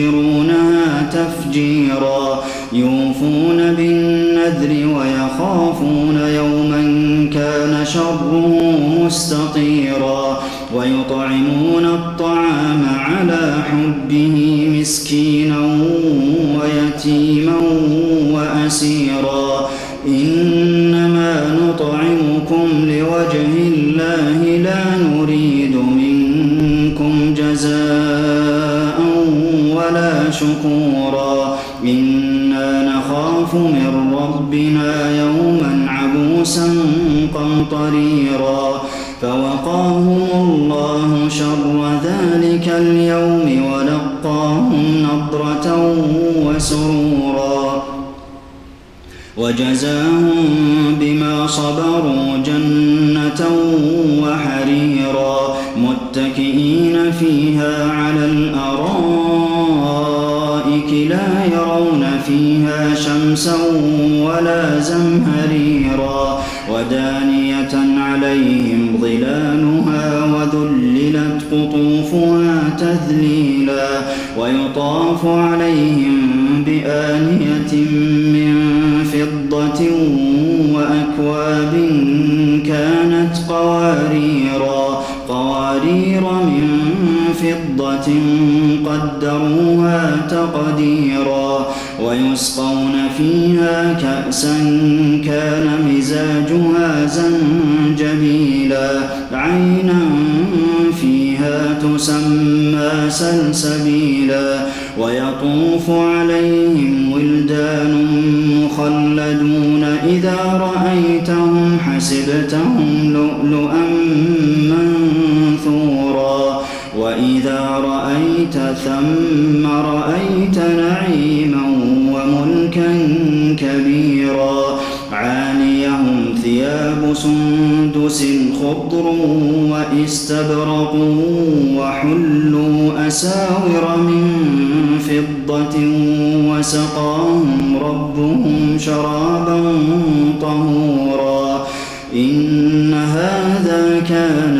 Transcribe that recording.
يفجرونها تفجيرا يوفون بالنذر ويخافون يوما كان شره مستطيرا ويطعمون الطعام على حبه مسكينا ويتيما وأسيرا. ولا شكورا. إنا نخاف من ربنا يوما عبوسا قمطريرا. فوقاهم الله شر ذلك اليوم ولقاهم نضرة وسرورا. وجزاهم بما صبروا جنة وحريرا. متكئين فيها على الأرائك لا يرون فيها شمسا ولا زمهريرا ودانية عليهم ظلالها وذللت قطوفها تذليلا ويطاف عليهم بآنية قوارير من فضة قدروها تقديرا ويسقون فيها كأسا كان مزاجها زنجبيلا عينا فيها تسمى سلسبيلا ويطوف عليهم ولدان مخلدون إذا رأيتهم حسبتهم لؤلؤا رأيت ثم رأيت نعيما وملكا كبيرا عاليهم ثياب سندس خضر واستبرق وحلوا أساور من فضة وسقاهم ربهم شرابا طهورا إن هذا كان